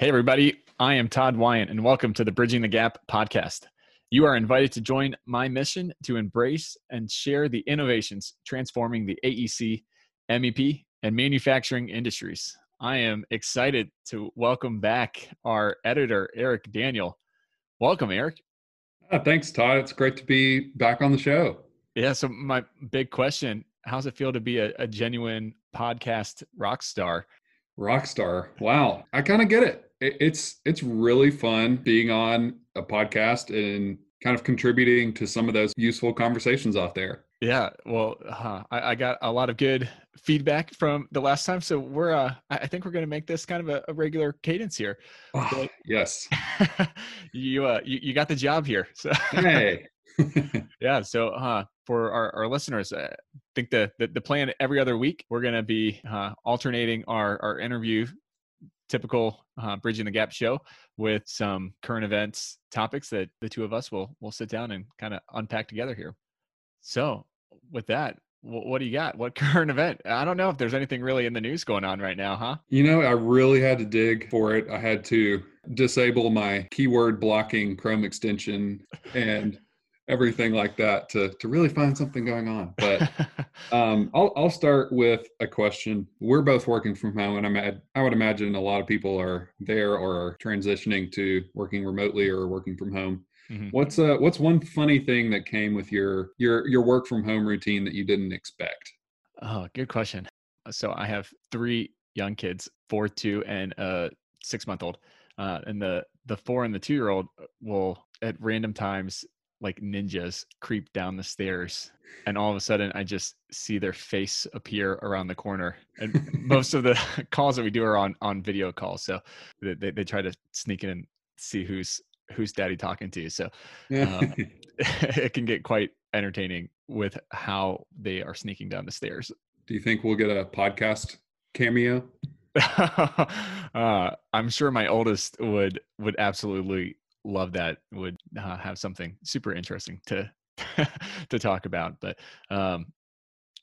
Hey, everybody. I am Todd Wyant, and welcome to the Bridging the Gap podcast. You are invited to join my mission to embrace and share the innovations transforming the AEC, MEP, and manufacturing industries. I am excited to welcome back our editor, Eric Daniel. Welcome, Eric. Uh, thanks, Todd. It's great to be back on the show. Yeah. So, my big question how's it feel to be a, a genuine podcast rock star? Rock star. Wow. I kind of get it. It. It's it's really fun being on a podcast and kind of contributing to some of those useful conversations out there. Yeah, well, uh, I, I, got a lot of good feedback from the last time, so we're. Uh, I think we're going to make this kind of a, a regular cadence here. Oh, yes, you, uh, you you got the job here. So hey, yeah. So uh, for our, our listeners, I think the, the, the plan every other week we're going to be uh, alternating our our interview typical uh, bridging the gap show with some current events topics that the two of us will will sit down and kind of unpack together here. So with that what do you got? What current event? I don't know if there's anything really in the news going on right now huh? You know i really had to dig for it. I had to disable my keyword blocking chrome extension and everything like that to to really find something going on. But um, I'll I'll start with a question. We're both working from home, and I'm at, I would imagine a lot of people are there or are transitioning to working remotely or working from home. Mm-hmm. What's uh what's one funny thing that came with your your your work from home routine that you didn't expect? Oh, good question. So I have three young kids, four, two, and a six month old. Uh, and the the four and the two year old will at random times like ninjas creep down the stairs and all of a sudden i just see their face appear around the corner and most of the calls that we do are on on video calls so they, they try to sneak in and see who's who's daddy talking to so um, it can get quite entertaining with how they are sneaking down the stairs. Do you think we'll get a podcast cameo? Uh, i'm sure my oldest would would absolutely love that would uh, have something super interesting to to talk about but um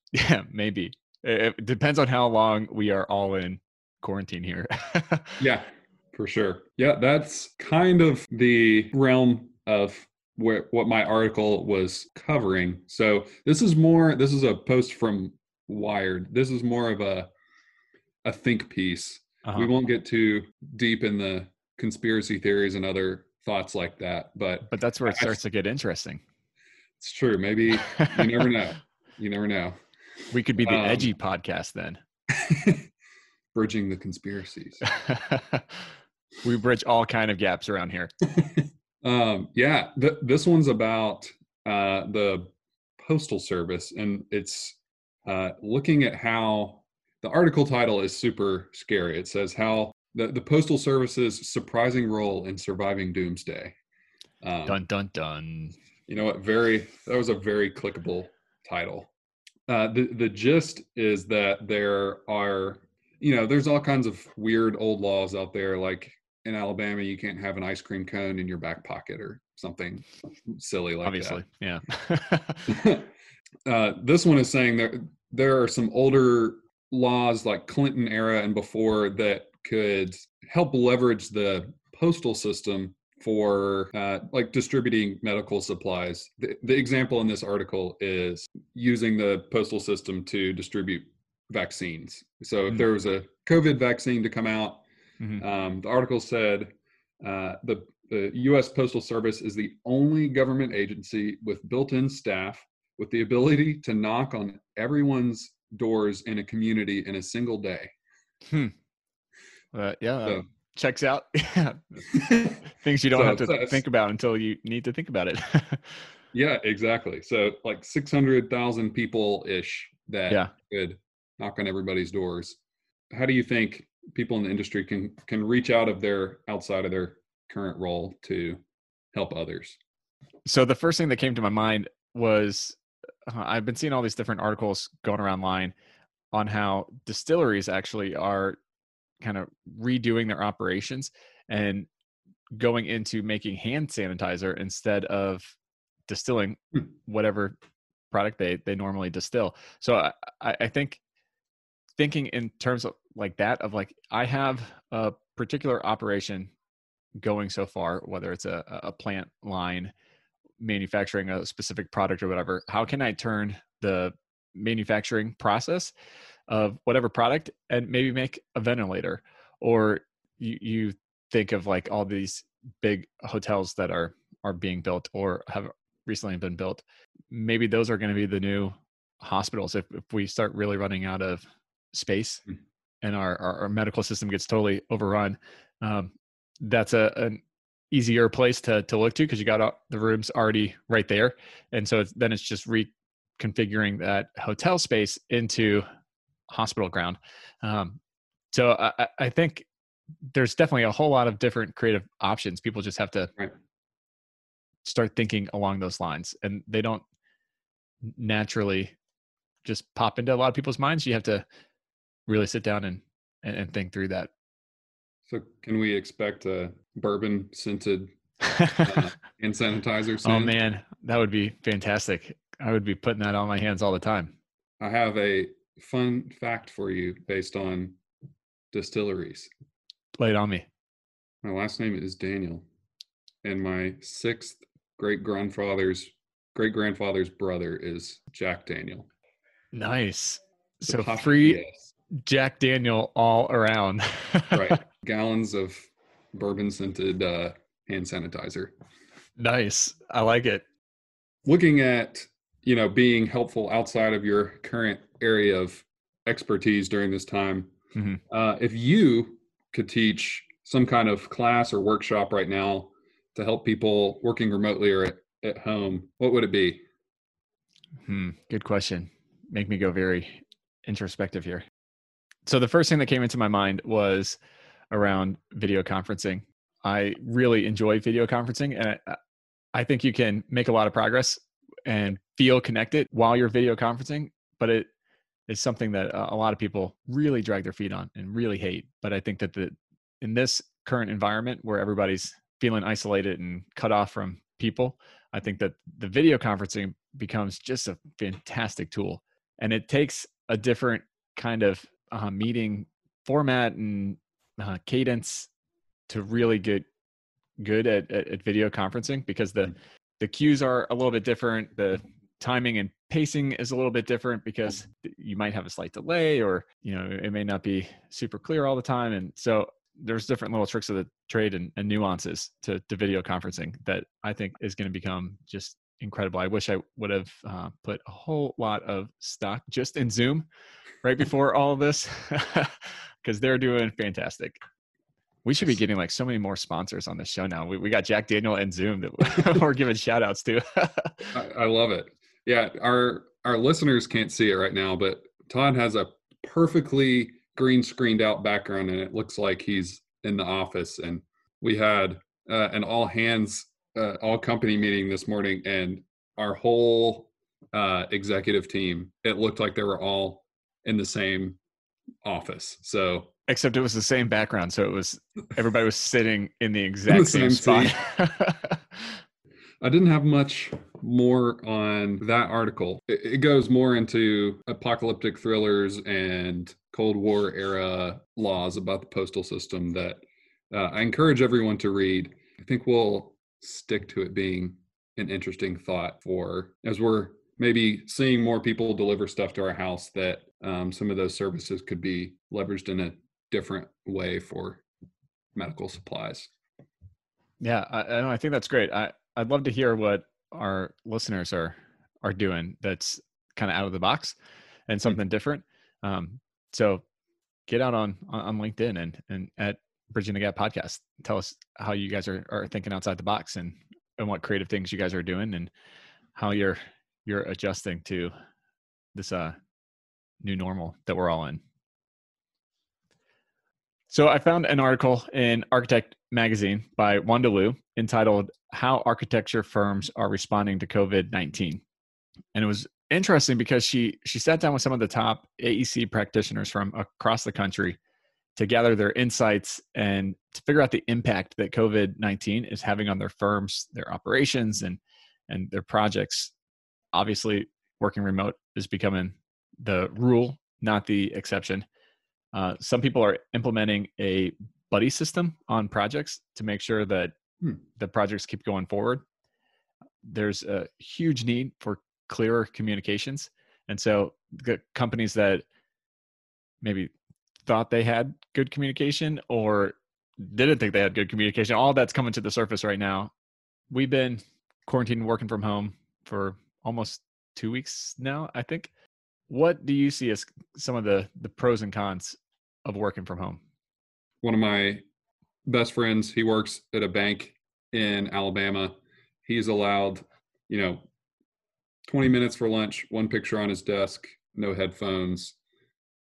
yeah maybe. It, it depends on how long we are all in quarantine here. Yeah for sure. Yeah that's kind of the realm of where what my article was covering. So this is more this is a post from wired. This is more of a a think piece. Uh-huh. we won't get too deep in the conspiracy theories and other thoughts like that. But but that's where it starts I, to get interesting. It's true. Maybe you never know. You never know. We could be the um, edgy podcast then. bridging the conspiracies. we bridge all kind of gaps around here. um, yeah, th- this one's about uh, the postal service, and it's uh, looking at how the article title is super scary. It says how the, the postal service's surprising role in surviving doomsday. Um, dun dun dun. you know what? Very that was a very clickable title. Uh, the the gist is that there are you know there's all kinds of weird old laws out there like in alabama you can't have an ice cream cone in your back pocket or something silly like obviously that. yeah. Uh, this one is saying that there are some older laws like clinton era and before that could help leverage the postal system for uh, like distributing medical supplies. The, the, example in this article is using the postal system to distribute vaccines. So mm-hmm. if there was a COVID vaccine to come out, mm-hmm. um, the article said uh, the, the U.S. Postal Service is the only government agency with built-in staff with the ability to knock on everyone's doors in a community in a single day. Hmm. Uh, yeah, so, checks out. Things you don't so, have to so think about until you need to think about it. yeah, exactly. So like 600,000 people ish that yeah. could knock on everybody's doors. How do you think people in the industry can can reach out of their outside of their current role to help others? So the first thing that came to my mind was uh, I've been seeing all these different articles going around line on how distilleries actually are kind of redoing their operations and going into making hand sanitizer instead of distilling hmm. whatever product they they normally distill. So I, I think thinking in terms of like that of like I have a particular operation going so far, whether it's a, a plant line manufacturing a specific product or whatever, how can I turn the manufacturing process of whatever product and maybe make a ventilator? Or you, you think of like all these big hotels that are are being built or have recently been built. Maybe those are going to be the new hospitals if, if we start really running out of space mm. and our, our, our, medical system gets totally overrun. Um, that's a, an easier place to, to look to because you got the rooms already right there. And so it's, then it's just reconfiguring that hotel space into hospital ground. Um, so I, I think there's definitely a whole lot of different creative options. People just have to right. start thinking along those lines, and they don't naturally just pop into a lot of people's minds. You have to really sit down and and, and think through that. So, can we expect a bourbon scented uh, hand sanitizer? Soon? Oh man, that would be fantastic. I would be putting that on my hands all the time. I have a fun fact for you based on distilleries. Lay it on me. My last name is Daniel, and my sixth great grandfather's great grandfather's brother is Jack Daniel. Nice. So, so free yes. Jack Daniel all around. right. Gallons of bourbon scented uh, hand sanitizer. Nice. I like it. Looking at, you know, being helpful outside of your current area of expertise during this time, mm-hmm. uh, if you could teach some kind of class or workshop right now to help people working remotely or at, at home, what would it be? Hmm, good question. Make me go very introspective here. So the first thing that came into my mind was around video conferencing. I really enjoy video conferencing and I, I think you can make a lot of progress and feel connected while you're video conferencing, but it is something that a lot of people really drag their feet on and really hate. But I think that the in this current environment where everybody's feeling isolated and cut off from people, I think that the video conferencing becomes just a fantastic tool. And it takes a different kind of uh, meeting format and uh, cadence to really get good at, at, at video conferencing because the mm. The cues are a little bit different. The timing and pacing is a little bit different because you might have a slight delay or you know it may not be super clear all the time and so there's different little tricks of the trade and, and nuances to, to video conferencing that i think is going to become just incredible i wish i would have uh, put a whole lot of stock just in zoom right before all of this because they're doing fantastic we should be getting like so many more sponsors on the show now. We, we got Jack Daniel and Zoom that we're giving shout outs to. I, I, love it. Yeah, our our listeners can't see it right now, but Todd has a perfectly green screened out background, and it looks like he's in the office. And we had uh, an all hands, uh, all company meeting this morning, and our whole uh, executive team. It looked like they were all in the same office. So except it was the same background, so it was everybody was sitting in the exact the same, same spot. I didn't have much more on that article. It, it goes more into apocalyptic thrillers and Cold War era laws about the postal system that uh, I encourage everyone to read. I think we'll stick to it being an interesting thought for as we're maybe seeing more people deliver stuff to our house that um, some of those services could be leveraged in a different way for medical supplies. Yeah, I, I think that's great. I, I'd love to hear what our listeners are are doing that's kind of out of the box and hmm. something mm-hmm. different. Um, so get out on on LinkedIn and and at Bridging the Gap podcast. Tell us how you guys are are thinking outside the box and and what creative things you guys are doing and how you're you're adjusting to this uh new normal that we're all in. So I found an article in Architect magazine by Wanda Lau entitled How Architecture Firms Are Responding to COVID-19. And it was interesting because she she sat down with some of the top AEC practitioners from across the country to gather their insights and to figure out the impact that COVID-19 is having on their firms, their operations and and their projects. Obviously, working remote is becoming the rule, not the exception. Uh, some people are implementing a buddy system on projects to make sure that Hmm. the projects keep going forward. There's a huge need for clearer communications. And so the companies that maybe thought they had good communication or didn't think they had good communication, all that's coming to the surface right now. We've been quarantined working from home for almost two weeks now, I think. What do you see as some of the the pros and cons of working from home? One of my best friends, he works at a bank in Alabama. He's allowed, you know, 20 minutes for lunch, one picture on his desk, no headphones,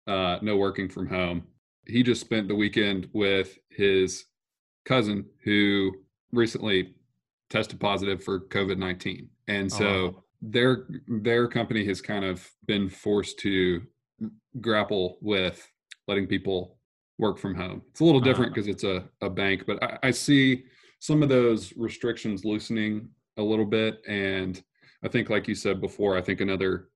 uh, no working from home. He just spent the weekend with his cousin who recently tested positive for COVID 19. And Oh, so wow. their their company has kind of been forced to grapple with letting people work from home. It's a little different Uh-huh. because it's a, a bank, but I, I see some of those restrictions loosening a little bit. And I think, like you said before, I think another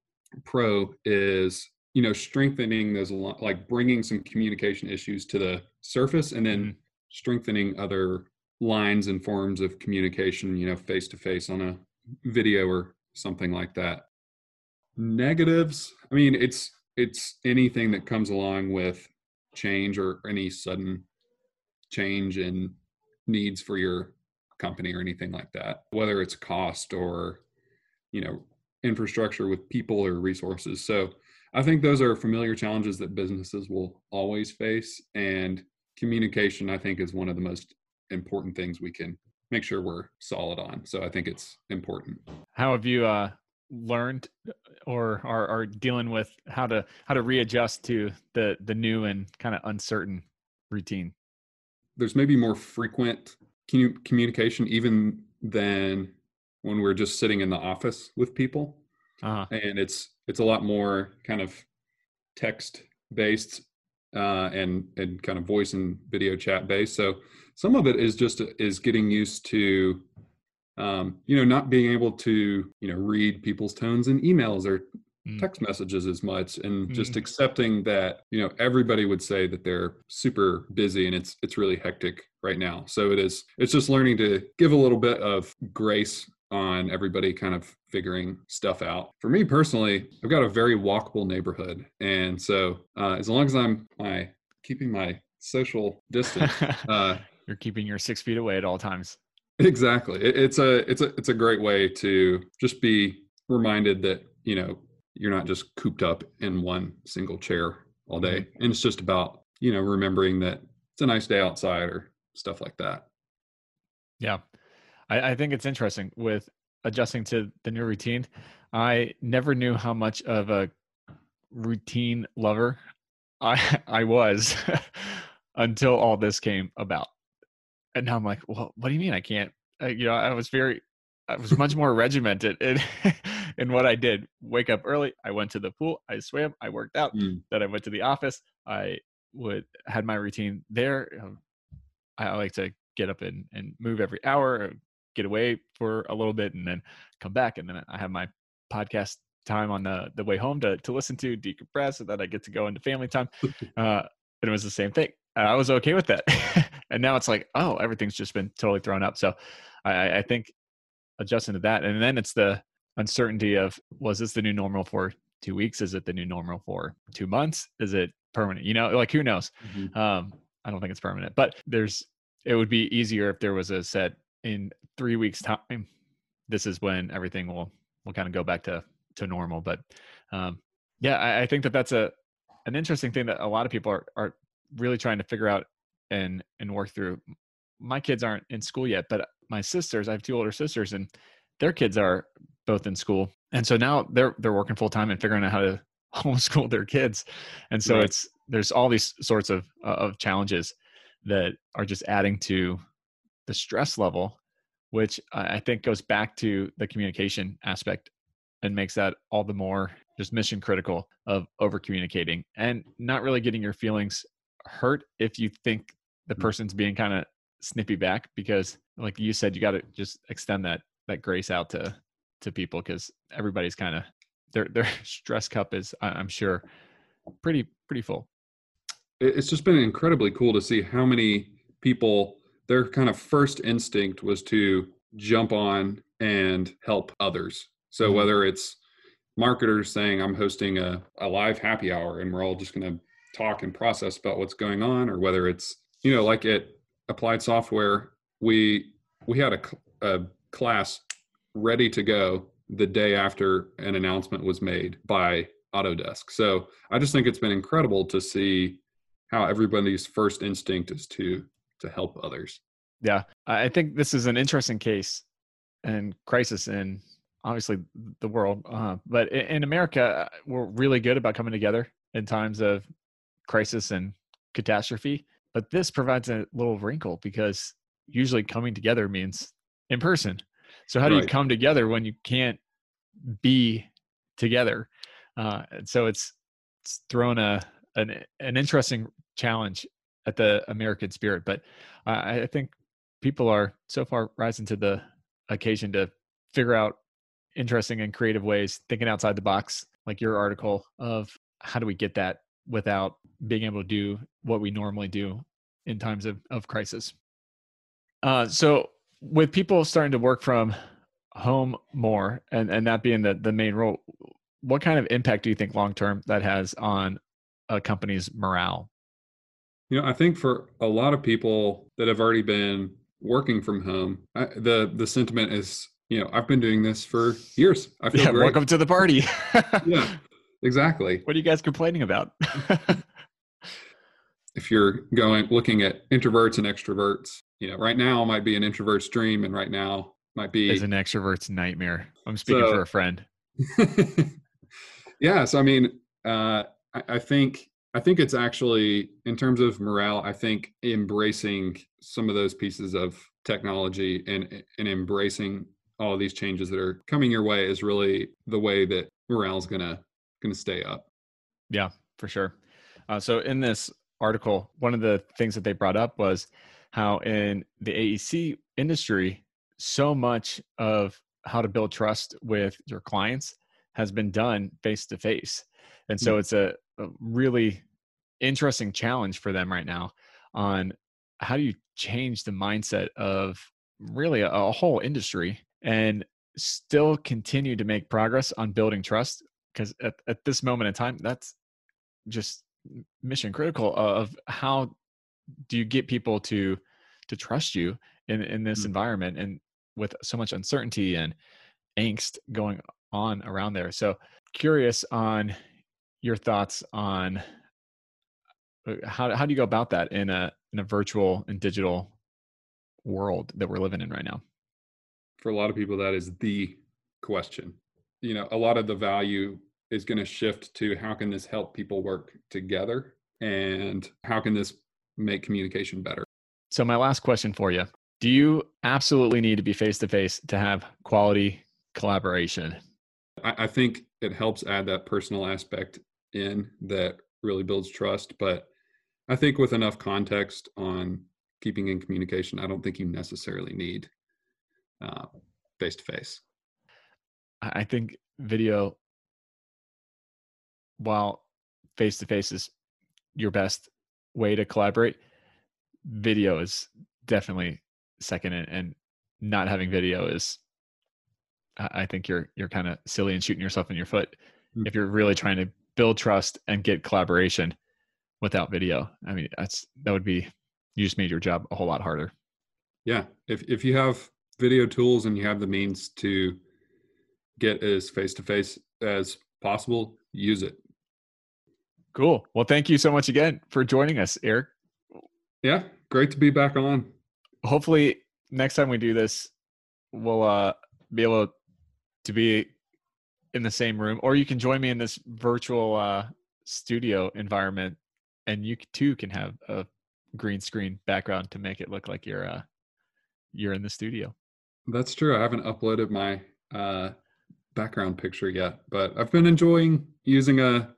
pro is you know strengthening those like bringing some communication issues to the surface and then Mhm. strengthening other lines and forms of communication you know face to face on a video or something like that negatives i mean it's it's anything that comes along with change or any sudden change in needs for your company or anything like that whether it's cost or you know infrastructure with people or resources. So i think those are familiar challenges that businesses will always face and communication i think is one of the most important things we can make sure we're solid on. So i think it's important. How have you uh, learned or are, are dealing with how to how to readjust to the the new and kind of uncertain routine? there's maybe more frequent communication even than when we're just sitting in the office with people Uh-huh. and it's it's a lot more kind of text based uh, and and kind of voice and video chat based. So some of it is just is getting used to um, you know not being able to you know read people's tones in emails or Mm. text messages as much and just Mhm. accepting that you know everybody would say that they're super busy and it's it's really hectic right now so it is it's just learning to give a little bit of grace on everybody kind of figuring stuff out for me personally i've got a very walkable neighborhood and so uh, as long as i'm my keeping my social distance uh, You're keeping your six feet away at all times. Exactly it, it's a it's a it's a great way to just be reminded that you know you're not just cooped up in one single chair all day mm-hmm. and it's just about you know remembering that it's a nice day outside or stuff like that Yeah. I, I think it's interesting with adjusting to the new routine. I never knew how much of a routine lover I I was until all this came about. And now I'm like, well, what do you mean I can't? Uh, you know, I was very, I was much more regimented in in what I did. Wake up early. I went to the pool. I swam. I worked out. Mm. Then I went to the office. I would had my routine there. Um, I like to get up and, and move every hour, get away for a little bit, and then come back. And then I have my podcast time on the the way home to to listen to decompress, and then I get to go into family time. Uh, and it was the same thing. I was okay with that. And now it's like, oh, everything's just been totally thrown up. So I, I- think adjusting to that, and then it's the uncertainty of was this the new normal for two weeks? Is it the new normal for two months? Is it permanent? You know, like who knows? Um, I don't think it's permanent, but there's it would be easier if there was a set in three weeks time. This is when everything will will kind of go back to to normal. But um, yeah, I, I think that that's a an interesting thing that a lot of people are are really trying to figure out and and work through. My kids aren't in school yet, but my sisters, I have two older sisters, and their kids are both in school, and so now they're they're working full time and figuring out how to homeschool their kids, and so Right. it's there's all these sorts of uh, of challenges that are just adding to the stress level, which I I think goes back to the communication aspect and makes that all the more just mission critical of over communicating and not really getting your feelings hurt if you think the Mm. person's being kind of snippy back because like you said you got to just extend that that grace out to to people because everybody's kind of their their stress cup is i'm sure pretty pretty full it's just been incredibly cool to see how many people, their kind of first instinct was to jump on and help others. So mm-hmm. whether it's marketers saying, I'm hosting a, a live happy hour and we're all just going to talk and process about what's going on, or whether it's, you know, like at Applied Software, we we had a, a class ready to go the day after an announcement was made by Autodesk. So I just think it's been incredible to see how everybody's first instinct is to to help others. Yeah, I think this is an interesting case and crisis in obviously the world, uh, but in America, we're really good about coming together in times of crisis and catastrophe. But this provides a little wrinkle because usually coming together means in person. So how do right. you come together when you can't be together? Uh, and so it's it's thrown a an an interesting challenge at the American spirit. But uh, I think people are so far rising to the occasion to figure out interesting and creative ways, thinking outside the box, like your article of how do we get that without being able to do what we normally do in times of, of crisis. Uh, so with people starting to work from home more and, and that being the, the main role, what kind of impact do you think long term that has on a company's morale? You know, I think for a lot of people that have already been working from home, I, the the sentiment is, you know, I've been doing this for years. I feel yeah, great. welcome to the party. yeah, exactly. What are you guys complaining about? if you're going looking at introverts and extroverts, you know, right now might be an introvert's dream, and right now might be is an extrovert's nightmare. I'm speaking so, for a friend. yeah, so I mean, uh, I, I think I think it's actually in terms of morale. I think embracing some of those pieces of technology and and embracing all of these changes that are coming your way is really the way that morale is gonna gonna stay up. Yeah, for sure. Uh, so in this article, one of the things that they brought up was how in the AEC industry, so much of how to build trust with your clients has been done face to face. And so mm-hmm. it's a, a, really interesting challenge for them right now on how do you change the mindset of really a, a whole industry and still continue to make progress on building trust because at, at this moment in time that's just mission critical of how do you get people to to trust you in in this mm-hmm. environment and with so much uncertainty and angst going on around there. So curious on your thoughts on uh, how how do you go about that in a in a virtual and digital world that we're living in right now? For a lot of people that is the question you know a lot of the value is going to shift to how can this help people work together and how can this make communication better? So my last question for you do you absolutely need to be face to face to have quality collaboration? I, I think it helps add that personal aspect in that really builds trust but i think with enough context on keeping in communication i don't think you necessarily need face to face i think video while face to face is your best way to collaborate, video is definitely second and, and not having video is I think you're you're kind of silly and shooting yourself in your foot mm-hmm. if you're really trying to build trust and get collaboration without video. I mean, that's that would be you just made your job a whole lot harder. Yeah, if if you have video tools and you have the means to get as face to face as possible, use it. Cool. Well, thank you so much again for joining us, Eric. Yeah, great to be back on. Hopefully, next time we do this, we'll uh, be able to be in the same room, or you can join me in this virtual uh, studio environment, and you too can have a green screen background to make it look like you're uh, you're in the studio. That's true. I haven't uploaded my uh, background picture yet, but I've been enjoying using a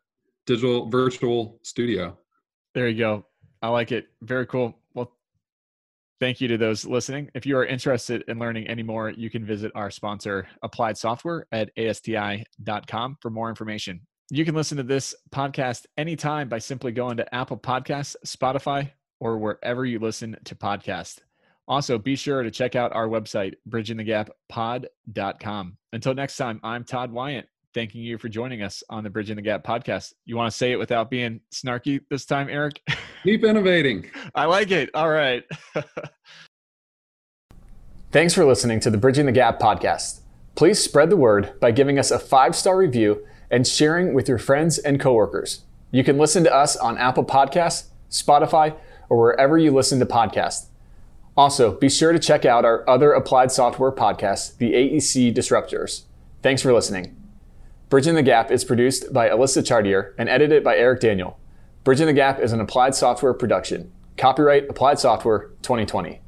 digital virtual studio. There you go. I like it. Very cool. Well, thank you to those listening. If you are interested in learning any more, you can visit our sponsor, Applied Software, at asti.com for more information. You can listen to this podcast anytime by simply going to Apple Podcasts, Spotify, or wherever you listen to podcasts. Also, be sure to check out our website, bridgingthegappod.com. Until next time, I'm Todd Wyant, thanking you for joining us on the Bridging the Gap podcast. You want to say it without being snarky this time, Eric? Keep innovating. I like it. All right. Thanks for listening to the Bridging the Gap podcast. Please spread the word by giving us a five star review and sharing with your friends and coworkers. You can listen to us on Apple Podcasts, Spotify, or wherever you listen to podcasts. Also, be sure to check out our other applied software podcasts, the AEC Disruptors. Thanks for listening. Bridging the Gap is produced by Alyssa Chartier and edited by Eric Daniel. Bridging the Gap is an applied software production. Copyright Applied Software 2020.